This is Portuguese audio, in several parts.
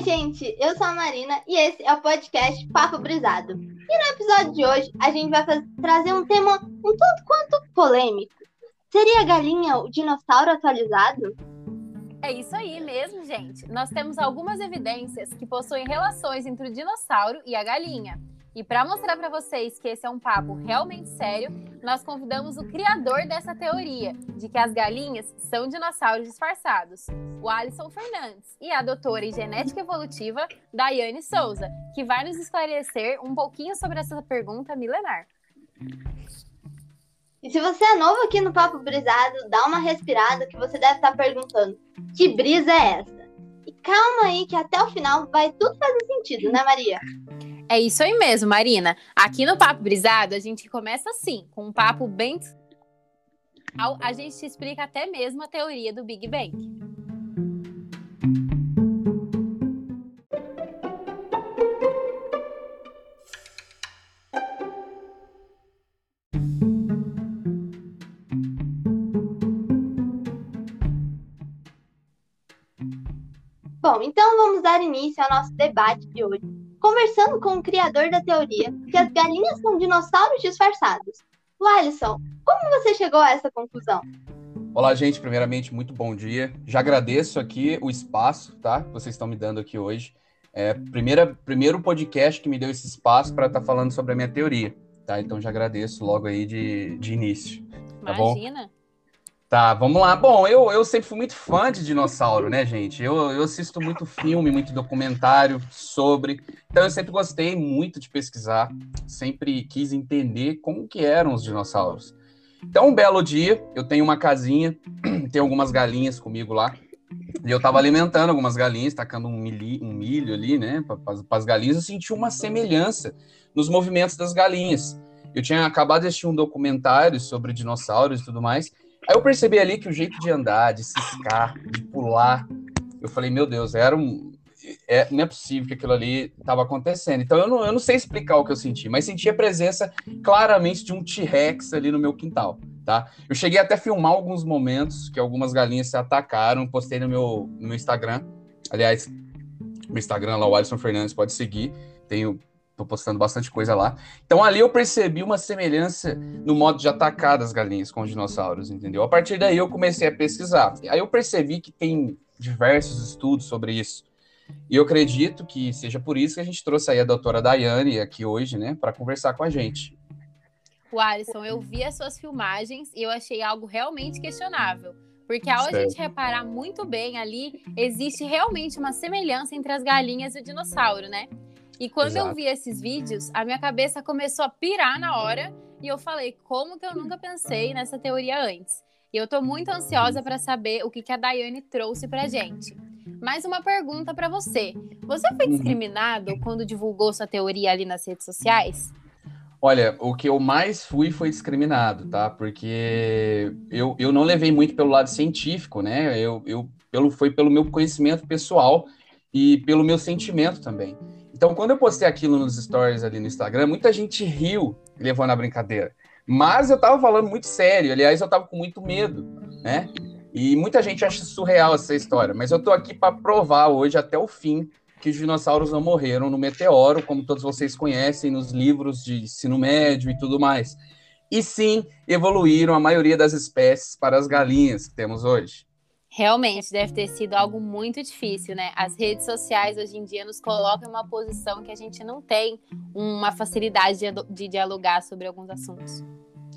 Oi, gente, eu sou a Marina e esse é o podcast Papo Brisado. E no episódio de hoje a gente vai fazer, trazer um tema um tanto quanto polêmico. Seria a galinha o dinossauro atualizado? É isso aí mesmo, gente. Nós temos algumas evidências que possuem relações entre o dinossauro e a galinha. E para mostrar para vocês que esse é um papo realmente sério, nós convidamos o criador dessa teoria, de que as galinhas são dinossauros disfarçados, o Alisson Fernandes, e a doutora em genética evolutiva, Daiane Souza, que vai nos esclarecer um pouquinho sobre essa pergunta milenar. E se você é novo aqui no Papo Brisado, dá uma respirada que você deve estar perguntando: que brisa é essa? E calma aí que até o final vai tudo fazer sentido, né, Maria? É isso aí mesmo, Marina. Aqui no Papo Brisado, a gente começa assim, com um papo bem. A gente te explica até mesmo a teoria do Big Bang. Bom, então vamos dar início ao nosso debate de hoje conversando com o criador da teoria que as galinhas são dinossauros disfarçados. O Alisson, como você chegou a essa conclusão? Olá, gente. Primeiramente, muito bom dia. Já agradeço aqui o espaço, tá? Que vocês estão me dando aqui hoje. É primeira, primeiro podcast que me deu esse espaço para estar tá falando sobre a minha teoria, tá? Então já agradeço logo aí de, de início. Tá Imagina. Bom? Tá, vamos lá. Bom, eu, eu sempre fui muito fã de dinossauro, né, gente? Eu, eu assisto muito filme, muito documentário sobre. Então eu sempre gostei muito de pesquisar, sempre quis entender como que eram os dinossauros. Então, um belo dia, eu tenho uma casinha, tem algumas galinhas comigo lá, e eu tava alimentando algumas galinhas, tacando um, milho, um milho ali, né, para as galinhas, eu senti uma semelhança nos movimentos das galinhas. Eu tinha acabado de assistir um documentário sobre dinossauros e tudo mais, Aí eu percebi ali que o jeito de andar, de ciscar, de pular, eu falei, meu Deus, era um. É, não é possível que aquilo ali estava acontecendo. Então eu não, eu não sei explicar o que eu senti, mas senti a presença claramente de um T-Rex ali no meu quintal, tá? Eu cheguei até a filmar alguns momentos que algumas galinhas se atacaram, postei no meu, no meu Instagram. Aliás, meu Instagram lá, o Alisson Fernandes, pode seguir. Tenho Tô postando bastante coisa lá. Então ali eu percebi uma semelhança no modo de atacar das galinhas com os dinossauros, entendeu? A partir daí eu comecei a pesquisar. Aí eu percebi que tem diversos estudos sobre isso. E eu acredito que seja por isso que a gente trouxe aí a doutora Daiane aqui hoje, né, para conversar com a gente. O Alisson, eu vi as suas filmagens e eu achei algo realmente questionável. Porque ao certo. a gente reparar muito bem ali, existe realmente uma semelhança entre as galinhas e o dinossauro, né? E quando Exato. eu vi esses vídeos, a minha cabeça começou a pirar na hora e eu falei, como que eu nunca pensei nessa teoria antes? E eu tô muito ansiosa para saber o que, que a Daiane trouxe pra gente. Mais uma pergunta para você. Você foi uhum. discriminado quando divulgou sua teoria ali nas redes sociais? Olha, o que eu mais fui foi discriminado, tá? Porque eu, eu não levei muito pelo lado científico, né? Eu, eu pelo, foi pelo meu conhecimento pessoal e pelo meu sentimento também. Então, quando eu postei aquilo nos stories ali no Instagram, muita gente riu levando a brincadeira. Mas eu tava falando muito sério, aliás, eu tava com muito medo, né? E muita gente acha surreal essa história, mas eu tô aqui para provar hoje até o fim que os dinossauros não morreram no meteoro, como todos vocês conhecem nos livros de ensino médio e tudo mais. E sim, evoluíram a maioria das espécies para as galinhas que temos hoje. Realmente deve ter sido algo muito difícil, né? As redes sociais hoje em dia nos colocam em uma posição que a gente não tem uma facilidade de, dialogar sobre alguns assuntos.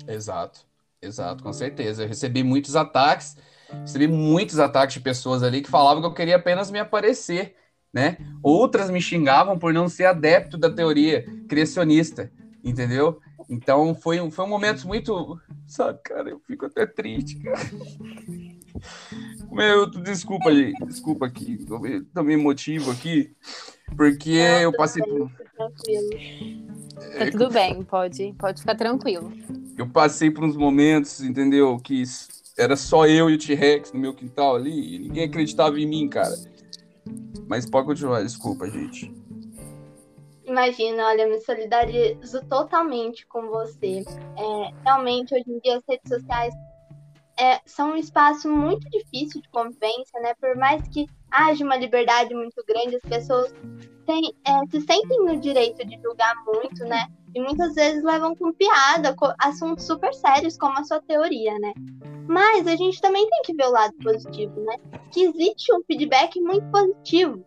Exato, exato, com certeza. Eu recebi muitos ataques, recebi muitos ataques de pessoas ali que falavam que eu queria apenas me aparecer, né? Outras me xingavam por não ser adepto da teoria criacionista, entendeu? Então foi, foi um momento muito. Sabe, cara, eu fico até triste, cara. Meu, desculpa, gente. Desculpa aqui. Tô meio emotivo aqui. Porque Não, eu passei por. Tá tudo bem, pode, pode ficar tranquilo. Eu passei por uns momentos, entendeu? Que era só eu e o T-Rex no meu quintal ali. E ninguém acreditava em mim, cara. Mas pode continuar, desculpa, gente. Imagina, olha, me solidarizo totalmente com você. É, realmente, hoje em dia, as redes sociais é, são um espaço muito difícil de convivência, né? Por mais que age uma liberdade muito grande, as pessoas têm, é, se sentem no direito de julgar muito, né? E muitas vezes levam com piada assuntos super sérios, como a sua teoria, né? Mas a gente também tem que ver o lado positivo, né? Que existe um feedback muito positivo.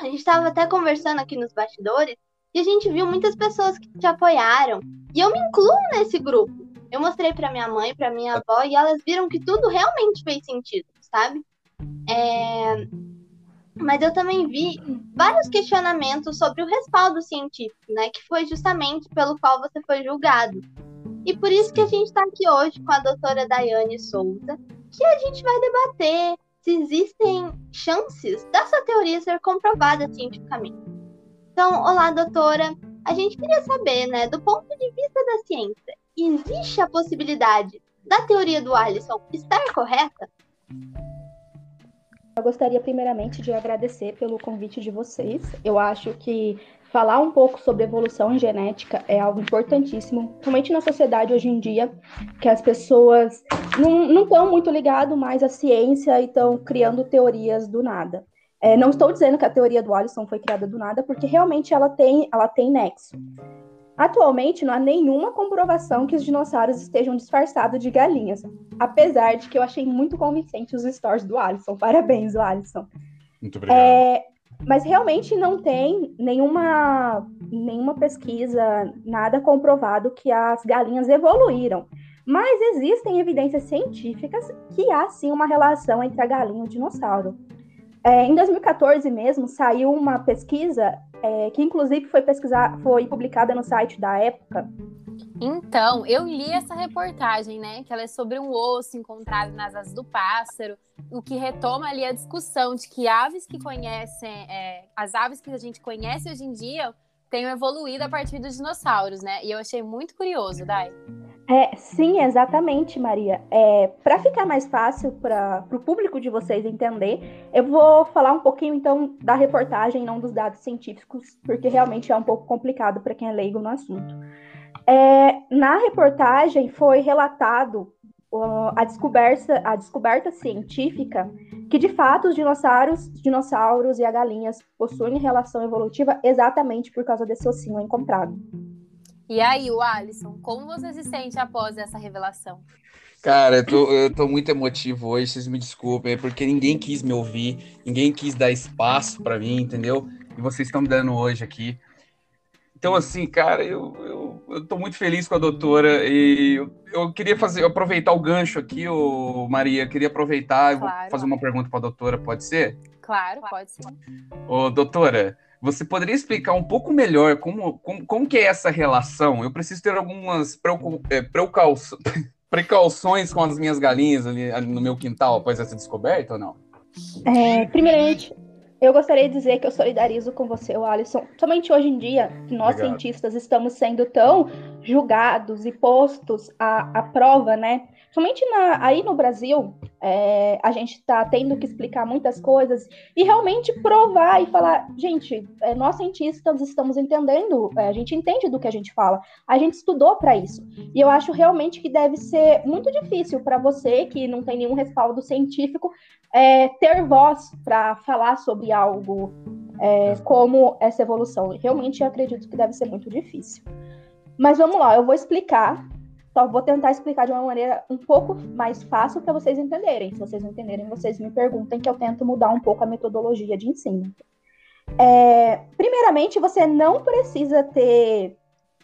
A gente estava até conversando aqui nos bastidores e a gente viu muitas pessoas que te apoiaram. E eu me incluo nesse grupo. Eu mostrei para minha mãe, para minha avó, e elas viram que tudo realmente fez sentido, sabe? É... Mas eu também vi vários questionamentos sobre o respaldo científico, né? Que foi justamente pelo qual você foi julgado. E por isso que a gente está aqui hoje com a doutora Daiane Souza, que a gente vai debater se existem chances dessa teoria ser comprovada cientificamente. Então, olá, doutora. A gente queria saber, né, do ponto de vista da ciência, existe a possibilidade da teoria do Alisson estar correta? Eu gostaria primeiramente de agradecer pelo convite de vocês. Eu acho que falar um pouco sobre evolução genética é algo importantíssimo, principalmente na sociedade hoje em dia, que as pessoas não estão muito ligadas mais à ciência e estão criando teorias do nada. É, não estou dizendo que a teoria do Alisson foi criada do nada, porque realmente ela tem, ela tem nexo. Atualmente, não há nenhuma comprovação que os dinossauros estejam disfarçados de galinhas, apesar de que eu achei muito convincente os stories do Alisson. Parabéns, Alisson. Muito obrigado. É, mas realmente não tem nenhuma, nenhuma pesquisa, nada comprovado que as galinhas evoluíram. Mas existem evidências científicas que há sim uma relação entre a galinha e o dinossauro. É, em 2014 mesmo, saiu uma pesquisa é, que inclusive foi pesquisar, foi publicada no site da época. Então, eu li essa reportagem, né? Que ela é sobre um osso encontrado nas asas do pássaro, o que retoma ali a discussão de que aves que conhecem, é, as aves que a gente conhece hoje em dia, tenham evoluído a partir dos dinossauros, né? E eu achei muito curioso, Dai. É, sim, exatamente, Maria. É, para ficar mais fácil para o público de vocês entender, eu vou falar um pouquinho então da reportagem, não dos dados científicos, porque realmente é um pouco complicado para quem é leigo no assunto. É, na reportagem foi relatado uh, a, descoberta, a descoberta científica que de fato os dinossauros, dinossauros e a galinhas possuem relação evolutiva exatamente por causa desse ossinho encontrado. E aí, o Alisson, como você se sente após essa revelação? Cara, eu tô, eu tô muito emotivo hoje, vocês me desculpem, é porque ninguém quis me ouvir, ninguém quis dar espaço para mim, entendeu? E vocês estão me dando hoje aqui. Então, assim, cara, eu, eu, eu tô muito feliz com a doutora e eu, eu queria fazer, aproveitar o gancho aqui, ô Maria, queria aproveitar e claro. fazer uma pergunta para a doutora, pode ser? Claro, pode ser. Ô, doutora, você poderia explicar um pouco melhor como, como, como que é essa relação? Eu preciso ter algumas é, precauções com as minhas galinhas ali, ali, no meu quintal após essa descoberta ou não? É, primeiramente, eu gostaria de dizer que eu solidarizo com você, Alisson. Somente hoje em dia, nós Obrigado. cientistas estamos sendo tão julgados e postos à, à prova, né? Somente na, aí no Brasil, é, a gente está tendo que explicar muitas coisas e realmente provar e falar, gente, é, nós cientistas estamos entendendo, é, a gente entende do que a gente fala, a gente estudou para isso. E eu acho realmente que deve ser muito difícil para você, que não tem nenhum respaldo científico, é, ter voz para falar sobre algo é, como essa evolução. Realmente eu acredito que deve ser muito difícil. Mas vamos lá, eu vou explicar só vou tentar explicar de uma maneira um pouco mais fácil para vocês entenderem. Se vocês não entenderem, vocês me perguntem que eu tento mudar um pouco a metodologia de ensino. É, primeiramente, você não precisa ter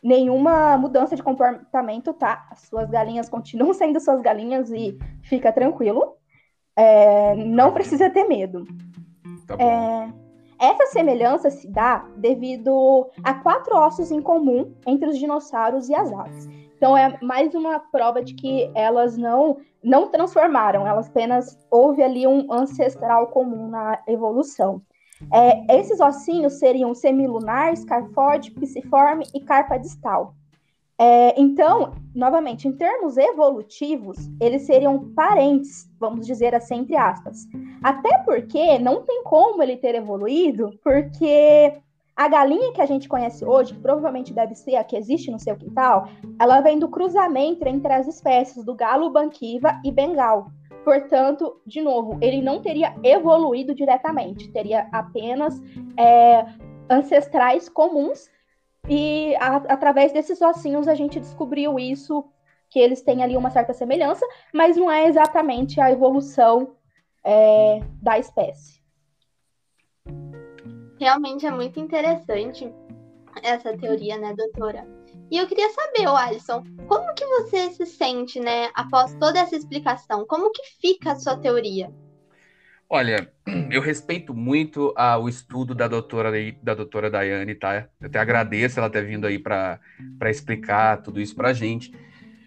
nenhuma mudança de comportamento, tá? As suas galinhas continuam sendo suas galinhas e fica tranquilo. É, não precisa ter medo. Tá é, essa semelhança se dá devido a quatro ossos em comum entre os dinossauros e as aves. Então é mais uma prova de que elas não não transformaram, elas apenas houve ali um ancestral comum na evolução. É, esses ossinhos seriam semilunar, scarfode, pisiforme e carpa distal. É, então, novamente, em termos evolutivos, eles seriam parentes, vamos dizer assim, entre aspas. Até porque não tem como ele ter evoluído, porque a galinha que a gente conhece hoje, que provavelmente deve ser a que existe no seu quintal, ela vem do cruzamento entre as espécies do galo banquiva e bengal. Portanto, de novo, ele não teria evoluído diretamente, teria apenas é, ancestrais comuns e a, através desses ossinhos a gente descobriu isso, que eles têm ali uma certa semelhança, mas não é exatamente a evolução é, da espécie. Realmente é muito interessante essa teoria, né, doutora? E eu queria saber, Alisson, como que você se sente, né, após toda essa explicação? Como que fica a sua teoria? Olha, eu respeito muito ah, o estudo da doutora, da doutora Daiane, tá? Eu até agradeço ela ter vindo aí para explicar tudo isso para a gente.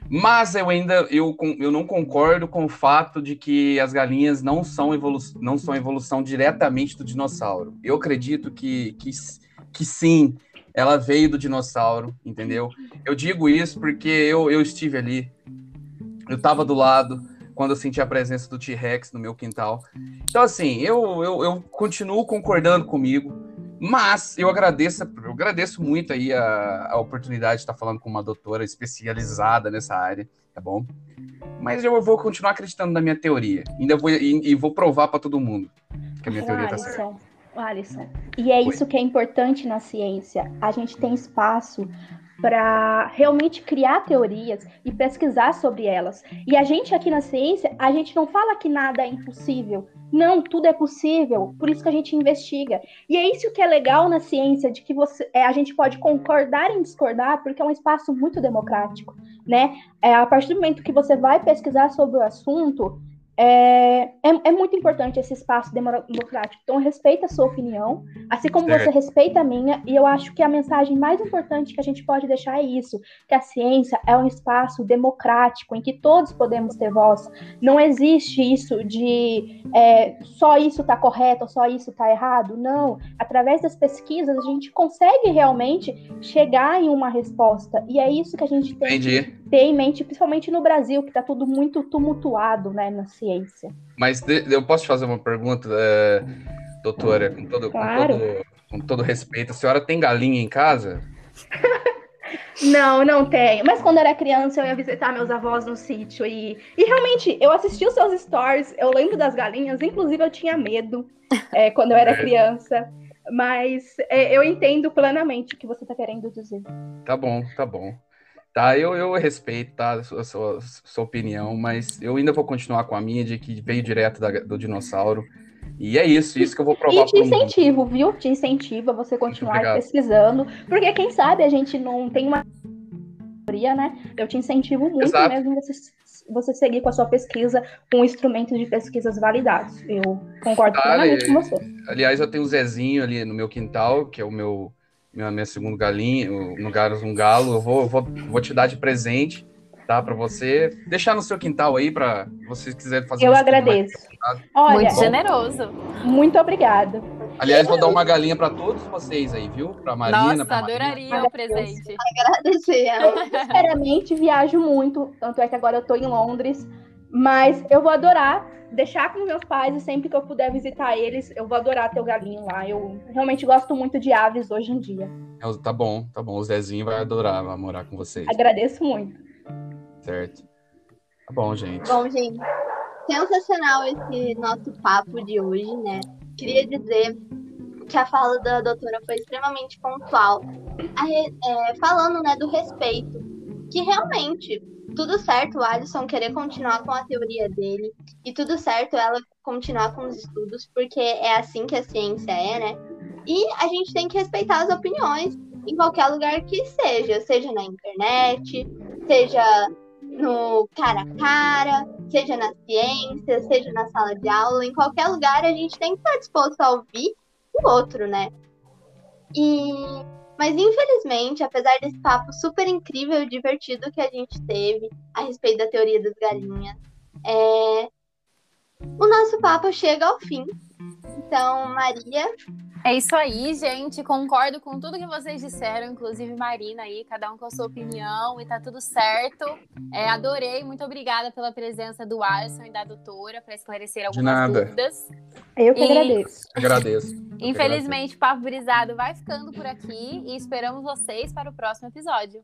Mas eu ainda eu, eu não concordo com o fato de que as galinhas não são, evolu não são evolução diretamente do dinossauro. Eu acredito que, que, que sim, ela veio do dinossauro, entendeu? Eu digo isso porque eu, eu estive ali, eu estava do lado, quando eu senti a presença do T-Rex no meu quintal. Então, assim, eu, eu, eu, continuo concordando comigo, mas eu agradeço, eu agradeço muito aí a, a oportunidade de estar falando com uma doutora especializada nessa área, tá bom? Mas eu vou continuar acreditando na minha teoria. Ainda vou, e, e vou provar para todo mundo que a minha teoria está certa. Alisson, e é isso que é importante na ciência. A gente tem espaço para realmente criar teorias e pesquisar sobre elas. E a gente aqui na ciência, a gente não fala que nada é impossível. Não, tudo é possível. Por isso que a gente investiga. E é isso que é legal na ciência, de que você, é, a gente pode concordar em discordar, porque é um espaço muito democrático, né? É, a partir do momento que você vai pesquisar sobre o assunto, é, é, é, muito importante esse espaço democrático. Então, respeita a sua opinião, assim como você respeita a minha, e eu acho que a mensagem mais importante que a gente pode deixar é isso: que a ciência é um espaço democrático em que todos podemos ter voz. Não existe isso de é, só isso está correto ou só isso está errado. Não. Através das pesquisas, a gente consegue realmente chegar em uma resposta. E é isso que a gente tem Entendi. Ter em mente, principalmente no Brasil, que está tudo muito tumultuado né, na ciência. Mas de, eu posso te fazer uma pergunta, é, doutora, com todo, claro. com, todo, com todo respeito. A senhora tem galinha em casa? Não, não tenho. Mas quando era criança, eu ia visitar meus avós no sítio. E, e realmente, eu assisti os seus stories, eu lembro das galinhas, inclusive eu tinha medo é, quando eu era é. criança. Mas é, eu entendo plenamente o que você está querendo dizer. Tá bom, tá bom. Tá, eu, eu respeito tá, a sua, sua, sua, opinião, mas eu ainda vou continuar com a minha de que veio direto da, do dinossauro. E é isso, isso que eu vou provar. E te incentivo, mundo. viu? Te incentivo a você continuar pesquisando, porque quem sabe a gente não tem uma teoria, né? Eu te incentivo muito Exato. mesmo você, você seguir com a sua pesquisa com instrumentos de pesquisas validados. Eu concordo ah, plenamente com você. Aliás, eu tenho o Zezinho ali no meu quintal, que é o meu minha, minha segunda galinha, no caso um galo, eu vou, vou, vou te dar de presente, tá? Para você deixar no seu quintal aí, para vocês quiserem fazer. Eu agradeço. Olha, muito generoso. Muito obrigada. Aliás, vou dar uma galinha para todos vocês aí, viu? Para Marina. Nossa, pra adoraria o presente. Agradecer. Eu, sinceramente, viajo muito, tanto é que agora eu tô em Londres, mas eu vou adorar deixar com meus pais e sempre que eu puder visitar eles, eu vou adorar ter o galinho lá. Eu realmente gosto muito de aves hoje em dia. É, tá bom, tá bom. O Zezinho vai adorar vai morar com vocês. Agradeço muito. Certo. Tá bom, gente. Bom, gente. Sensacional esse nosso papo de hoje, né? Queria dizer que a fala da doutora foi extremamente pontual, é, falando né, do respeito, que realmente tudo certo o Alisson querer continuar com a teoria dele e tudo certo ela continuar com os estudos, porque é assim que a ciência é, né? E a gente tem que respeitar as opiniões em qualquer lugar que seja, seja na internet, seja no cara a cara, seja na ciência, seja na sala de aula, em qualquer lugar a gente tem que estar disposto a ouvir o outro, né? E mas infelizmente, apesar desse papo super incrível e divertido que a gente teve a respeito da teoria das galinhas, é... o nosso papo chega ao fim. Então, Maria, é isso aí, gente. Concordo com tudo que vocês disseram, inclusive Marina aí, cada um com a sua opinião e tá tudo certo. É, adorei, muito obrigada pela presença do Alisson e da doutora para esclarecer algumas dúvidas. Eu que e... agradeço. Agradeço. Infelizmente, o Papo Brisado vai ficando por aqui e esperamos vocês para o próximo episódio.